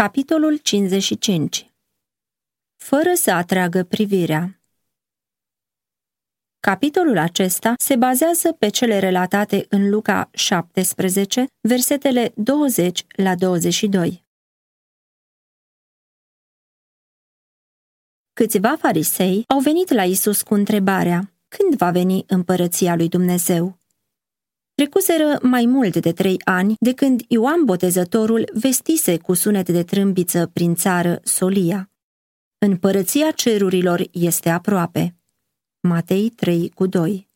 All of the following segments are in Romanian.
Capitolul 55 Fără să atragă privirea Capitolul acesta se bazează pe cele relatate în Luca 17, versetele 20 la 22. Câțiva farisei au venit la Isus cu întrebarea, când va veni împărăția lui Dumnezeu? Trecuseră mai mult de trei ani de când Ioan Botezătorul vestise cu sunet de trâmbiță prin țară Solia. Împărăția cerurilor este aproape. Matei 3 cu 2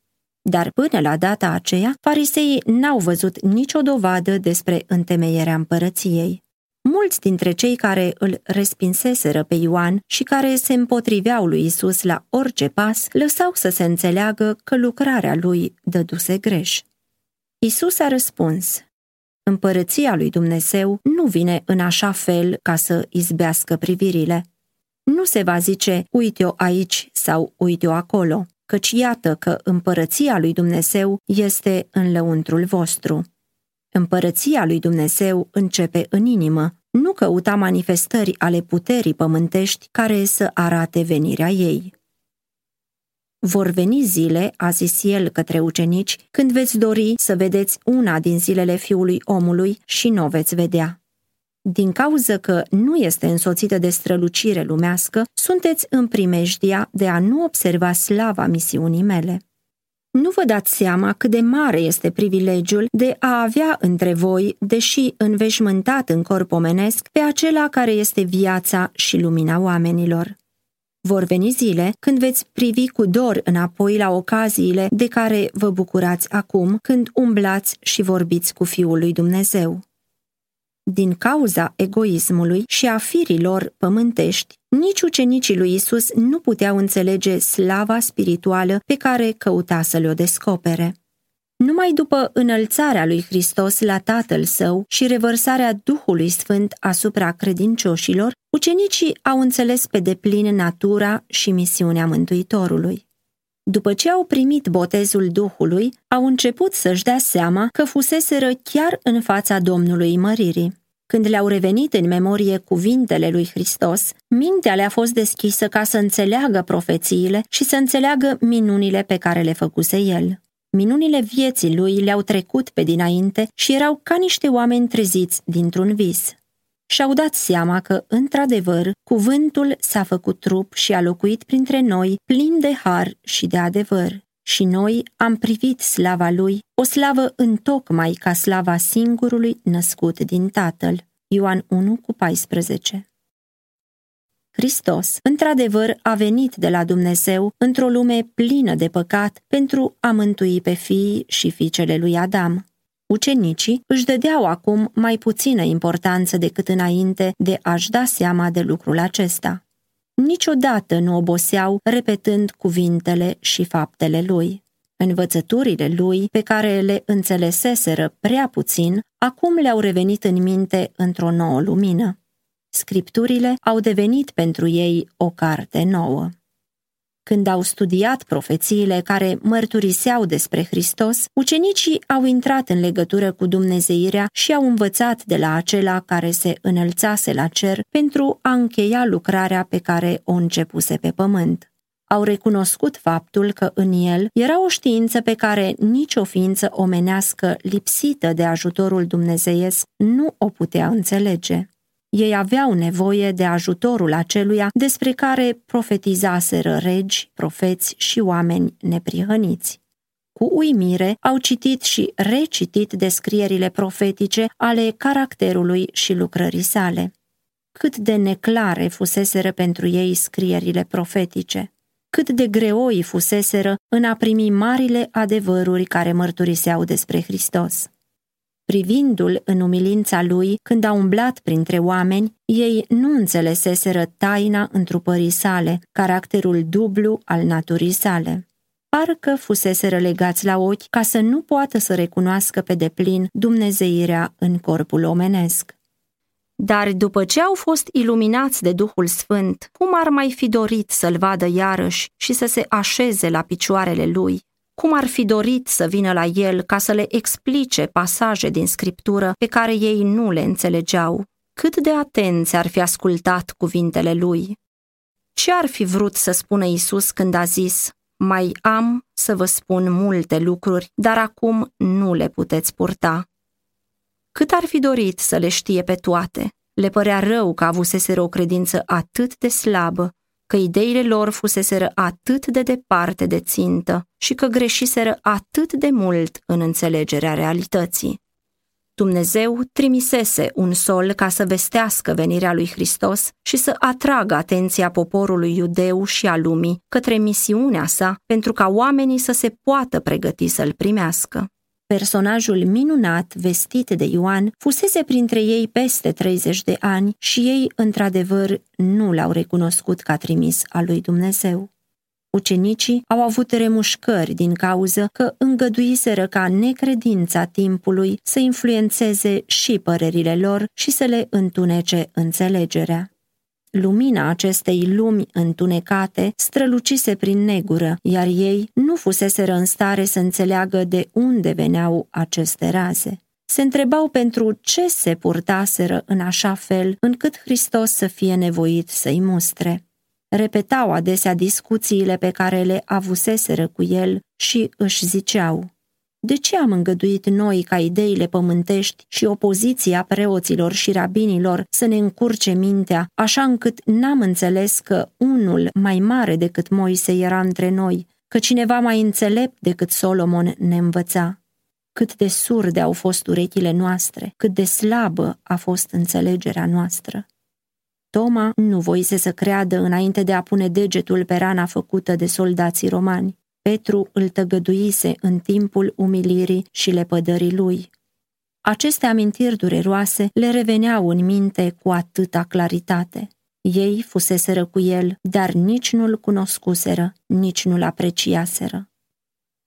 Dar până la data aceea, fariseii n-au văzut nicio dovadă despre întemeierea împărăției. Mulți dintre cei care îl respinseseră pe Ioan și care se împotriveau lui Isus la orice pas, lăsau să se înțeleagă că lucrarea lui dăduse greș. Isus a răspuns, Împărăția lui Dumnezeu nu vine în așa fel ca să izbească privirile. Nu se va zice, uite-o aici sau uite-o acolo, căci iată că împărăția lui Dumnezeu este în lăuntrul vostru. Împărăția lui Dumnezeu începe în inimă, nu căuta manifestări ale puterii pământești care să arate venirea ei. Vor veni zile, a zis el către ucenici, când veți dori să vedeți una din zilele fiului omului și nu o veți vedea. Din cauză că nu este însoțită de strălucire lumească, sunteți în primejdia de a nu observa slava misiunii mele. Nu vă dați seama cât de mare este privilegiul de a avea între voi, deși înveșmântat în corp omenesc, pe acela care este viața și lumina oamenilor. Vor veni zile când veți privi cu dor înapoi la ocaziile de care vă bucurați acum când umblați și vorbiți cu Fiul lui Dumnezeu. Din cauza egoismului și a firilor pământești, nici ucenicii lui Isus nu puteau înțelege slava spirituală pe care căuta să le-o descopere. Numai după înălțarea lui Hristos la Tatăl Său și revărsarea Duhului Sfânt asupra credincioșilor, ucenicii au înțeles pe deplin natura și misiunea Mântuitorului. După ce au primit botezul Duhului, au început să-și dea seama că fuseseră chiar în fața Domnului Măririi. Când le-au revenit în memorie cuvintele lui Hristos, mintea le-a fost deschisă ca să înțeleagă profețiile și să înțeleagă minunile pe care le făcuse el. Minunile vieții lui le-au trecut pe dinainte și erau ca niște oameni treziți dintr-un vis. Și-au dat seama că, într-adevăr, cuvântul s-a făcut trup și a locuit printre noi, plin de har și de adevăr. Și noi am privit slava lui, o slavă întocmai ca slava singurului născut din Tatăl. Ioan 1 cu 14 Hristos, într-adevăr, a venit de la Dumnezeu într-o lume plină de păcat pentru a mântui pe fiii și fiicele lui Adam. Ucenicii își dădeau acum mai puțină importanță decât înainte de a-și da seama de lucrul acesta. Niciodată nu oboseau repetând cuvintele și faptele lui. Învățăturile lui, pe care le înțeleseseră prea puțin, acum le-au revenit în minte într-o nouă lumină. Scripturile au devenit pentru ei o carte nouă. Când au studiat profețiile care mărturiseau despre Hristos, ucenicii au intrat în legătură cu Dumnezeirea și au învățat de la acela care se înălțase la cer pentru a încheia lucrarea pe care o începuse pe pământ. Au recunoscut faptul că în el era o știință pe care nicio ființă omenească lipsită de ajutorul dumnezeiesc nu o putea înțelege. Ei aveau nevoie de ajutorul aceluia despre care profetizaseră regi, profeți și oameni neprihăniți. Cu uimire au citit și recitit descrierile profetice ale caracterului și lucrării sale. Cât de neclare fuseseră pentru ei scrierile profetice, cât de greoi fuseseră în a primi marile adevăruri care mărturiseau despre Hristos. Privindu-l în umilința lui, când a umblat printre oameni, ei nu înțeleseseră taina întrupării sale, caracterul dublu al naturii sale. Parcă fusese legați la ochi ca să nu poată să recunoască pe deplin dumnezeirea în corpul omenesc. Dar după ce au fost iluminați de Duhul Sfânt, cum ar mai fi dorit să-l vadă iarăși și să se așeze la picioarele lui, cum ar fi dorit să vină la el ca să le explice pasaje din scriptură pe care ei nu le înțelegeau. cât de atenți ar fi ascultat cuvintele lui. Ce ar fi vrut să spună Isus când a zis, mai am să vă spun multe lucruri, dar acum nu le puteți purta. Cât ar fi dorit să le știe pe toate, le părea rău că avuseseră o credință atât de slabă, că ideile lor fuseseră atât de departe de țintă și că greșiseră atât de mult în înțelegerea realității. Dumnezeu trimisese un sol ca să vestească venirea lui Hristos și să atragă atenția poporului iudeu și a lumii către misiunea sa pentru ca oamenii să se poată pregăti să-l primească. Personajul minunat vestit de Ioan fusese printre ei peste 30 de ani și ei, într-adevăr, nu l-au recunoscut ca trimis al lui Dumnezeu. Ucenicii au avut remușcări din cauză că îngăduiseră ca necredința timpului să influențeze și părerile lor și să le întunece înțelegerea. Lumina acestei lumi întunecate strălucise prin negură, iar ei nu fuseseră în stare să înțeleagă de unde veneau aceste raze. Se întrebau pentru ce se purtaseră în așa fel încât Hristos să fie nevoit să-i mustre. Repetau adesea discuțiile pe care le avuseseră cu el și își ziceau de ce am îngăduit noi ca ideile pământești și opoziția preoților și rabinilor să ne încurce mintea, așa încât n-am înțeles că unul mai mare decât Moise era între noi, că cineva mai înțelept decât Solomon ne învăța? Cât de surde au fost urechile noastre, cât de slabă a fost înțelegerea noastră. Toma nu voise să creadă înainte de a pune degetul pe rana făcută de soldații romani. Petru îl tăgăduise în timpul umilirii și lepădării lui. Aceste amintiri dureroase le reveneau în minte cu atâta claritate. Ei fuseseră cu el, dar nici nu-l cunoscuseră, nici nu-l apreciaseră.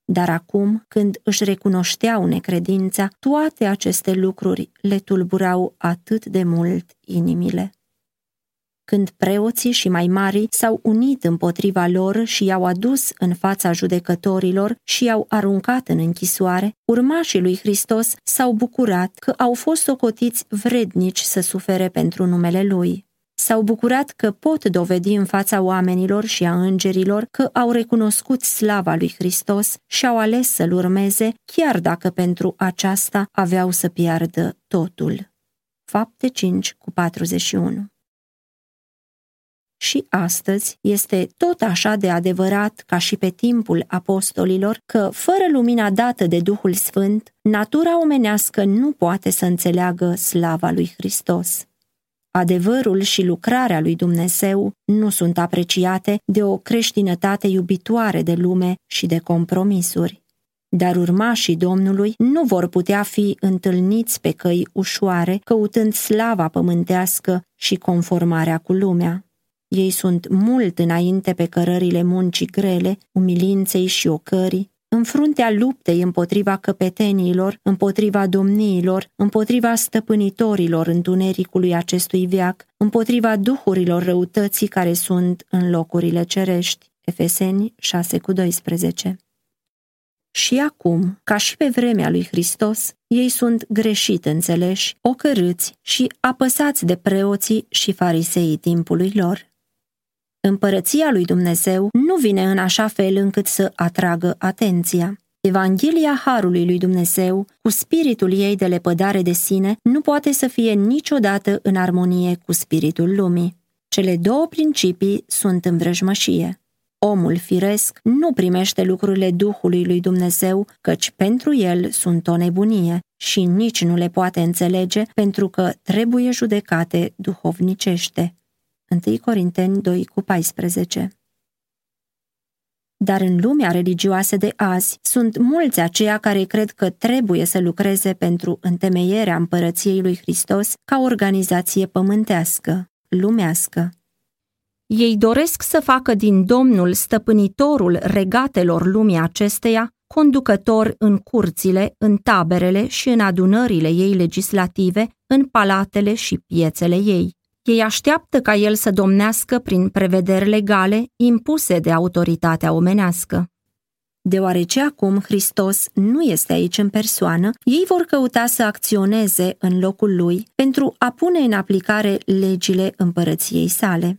Dar acum, când își recunoșteau necredința, toate aceste lucruri le tulburau atât de mult inimile când preoții și mai mari s-au unit împotriva lor și i-au adus în fața judecătorilor și i-au aruncat în închisoare, urmașii lui Hristos s-au bucurat că au fost socotiți vrednici să sufere pentru numele lui. S-au bucurat că pot dovedi în fața oamenilor și a îngerilor că au recunoscut slava lui Hristos și au ales să-l urmeze, chiar dacă pentru aceasta aveau să piardă totul. Fapte 5 cu 41 și astăzi este tot așa de adevărat ca și pe timpul apostolilor că, fără lumina dată de Duhul Sfânt, natura omenească nu poate să înțeleagă slava lui Hristos. Adevărul și lucrarea lui Dumnezeu nu sunt apreciate de o creștinătate iubitoare de lume și de compromisuri. Dar urmașii Domnului nu vor putea fi întâlniți pe căi ușoare, căutând slava pământească și conformarea cu lumea. Ei sunt mult înainte pe cărările muncii grele, umilinței și ocării, în fruntea luptei împotriva căpeteniilor, împotriva domniilor, împotriva stăpânitorilor întunericului acestui veac, împotriva duhurilor răutății care sunt în locurile cerești. Efeseni 6 cu 12 și acum, ca și pe vremea lui Hristos, ei sunt greșit înțeleși, ocărâți și apăsați de preoții și fariseii timpului lor. Împărăția lui Dumnezeu nu vine în așa fel încât să atragă atenția. Evanghelia Harului lui Dumnezeu, cu spiritul ei de lepădare de sine, nu poate să fie niciodată în armonie cu spiritul lumii. Cele două principii sunt în vrăjmășie. Omul firesc nu primește lucrurile Duhului lui Dumnezeu, căci pentru el sunt o nebunie și nici nu le poate înțelege pentru că trebuie judecate duhovnicește. 1 Corinteni 2 cu 14 Dar în lumea religioasă de azi sunt mulți aceia care cred că trebuie să lucreze pentru întemeierea împărăției lui Hristos ca organizație pământească, lumească. Ei doresc să facă din Domnul stăpânitorul regatelor lumii acesteia conducător în curțile, în taberele și în adunările ei legislative, în palatele și piețele ei. Ei așteaptă ca el să domnească prin prevederi legale impuse de autoritatea omenească. Deoarece acum Hristos nu este aici în persoană, ei vor căuta să acționeze în locul lui pentru a pune în aplicare legile împărăției sale.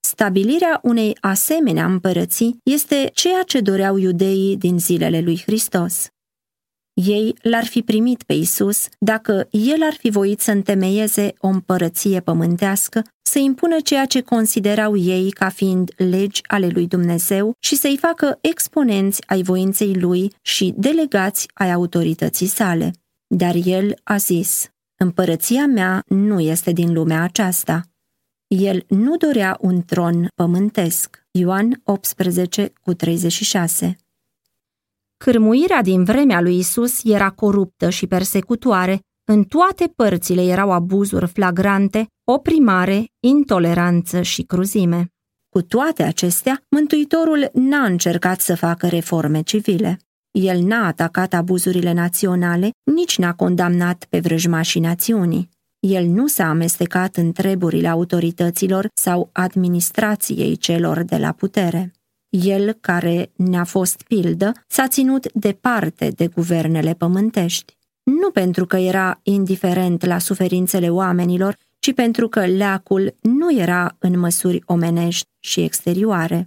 Stabilirea unei asemenea împărății este ceea ce doreau iudeii din zilele lui Hristos. Ei l-ar fi primit pe Isus dacă el ar fi voit să întemeieze o împărăție pământească, să impună ceea ce considerau ei ca fiind legi ale lui Dumnezeu și să-i facă exponenți ai voinței lui și delegați ai autorității sale. Dar el a zis, Împărăția mea nu este din lumea aceasta. El nu dorea un tron pământesc. Ioan 18 cu 36 Cârmuirea din vremea lui Isus era coruptă și persecutoare, în toate părțile erau abuzuri flagrante, oprimare, intoleranță și cruzime. Cu toate acestea, Mântuitorul n-a încercat să facă reforme civile. El n-a atacat abuzurile naționale, nici n-a condamnat pe vrăjmașii națiunii. El nu s-a amestecat în treburile autorităților sau administrației celor de la putere. El, care ne-a fost pildă, s-a ținut departe de guvernele pământești. Nu pentru că era indiferent la suferințele oamenilor, ci pentru că leacul nu era în măsuri omenești și exterioare.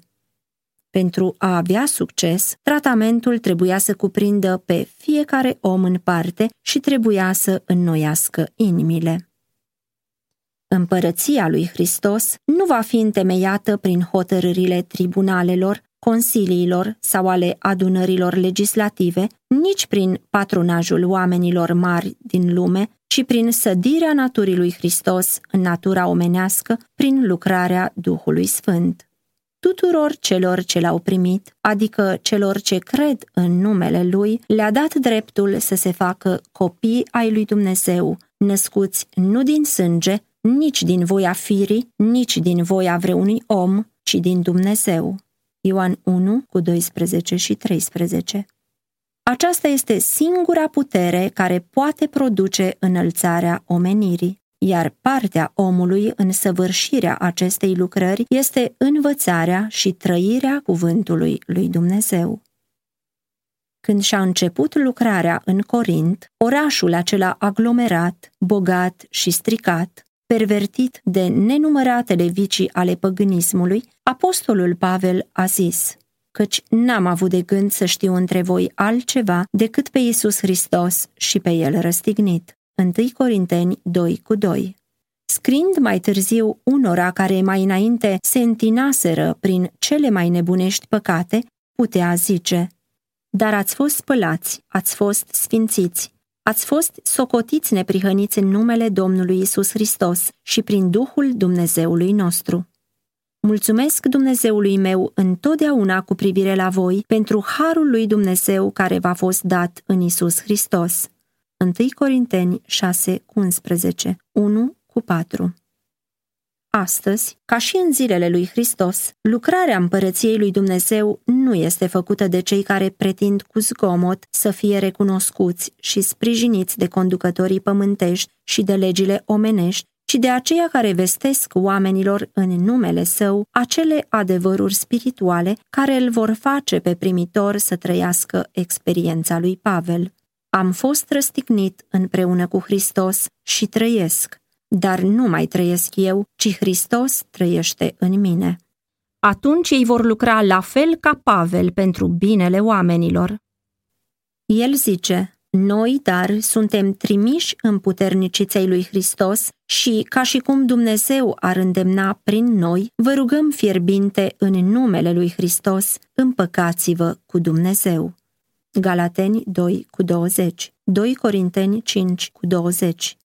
Pentru a avea succes, tratamentul trebuia să cuprindă pe fiecare om în parte și trebuia să înnoiască inimile. Împărăția lui Hristos nu va fi întemeiată prin hotărârile tribunalelor, consiliilor sau ale adunărilor legislative, nici prin patronajul oamenilor mari din lume, ci prin sădirea naturii lui Hristos în natura omenească, prin lucrarea Duhului Sfânt. Tuturor celor ce l-au primit, adică celor ce cred în numele Lui, le-a dat dreptul să se facă copii ai lui Dumnezeu, născuți nu din sânge, nici din voia firii, nici din voia vreunui om, ci din Dumnezeu. Ioan 1 cu 12 și 13. Aceasta este singura putere care poate produce înălțarea omenirii, iar partea omului în săvârșirea acestei lucrări este învățarea și trăirea cuvântului lui Dumnezeu. Când și-a început lucrarea în Corint, orașul acela aglomerat, bogat și stricat, pervertit de nenumăratele vicii ale păgânismului, apostolul Pavel a zis, căci n-am avut de gând să știu între voi altceva decât pe Iisus Hristos și pe El răstignit. 1 Corinteni 2 cu 2 Scrind mai târziu unora care mai înainte se întinaseră prin cele mai nebunești păcate, putea zice, Dar ați fost spălați, ați fost sfințiți, Ați fost socotiți neprihăniți în numele Domnului Isus Hristos și prin Duhul Dumnezeului nostru. Mulțumesc Dumnezeului meu întotdeauna cu privire la voi pentru harul lui Dumnezeu care v-a fost dat în Isus Hristos. 1 Corinteni 6, 11, 1 cu 4 Astăzi, ca și în zilele lui Hristos, lucrarea împărăției lui Dumnezeu nu este făcută de cei care pretind cu zgomot să fie recunoscuți și sprijiniți de conducătorii pământești și de legile omenești, ci de aceia care vestesc oamenilor în numele său acele adevăruri spirituale care îl vor face pe primitor să trăiască experiența lui Pavel. Am fost răstignit împreună cu Hristos și trăiesc, dar nu mai trăiesc eu, ci Hristos trăiește în mine. Atunci ei vor lucra la fel ca Pavel pentru binele oamenilor. El zice, noi, dar, suntem trimiși în puterniciței lui Hristos și, ca și cum Dumnezeu ar îndemna prin noi, vă rugăm fierbinte în numele lui Hristos, împăcați-vă cu Dumnezeu. Galateni 2 cu 20, 2 Corinteni 5 cu 20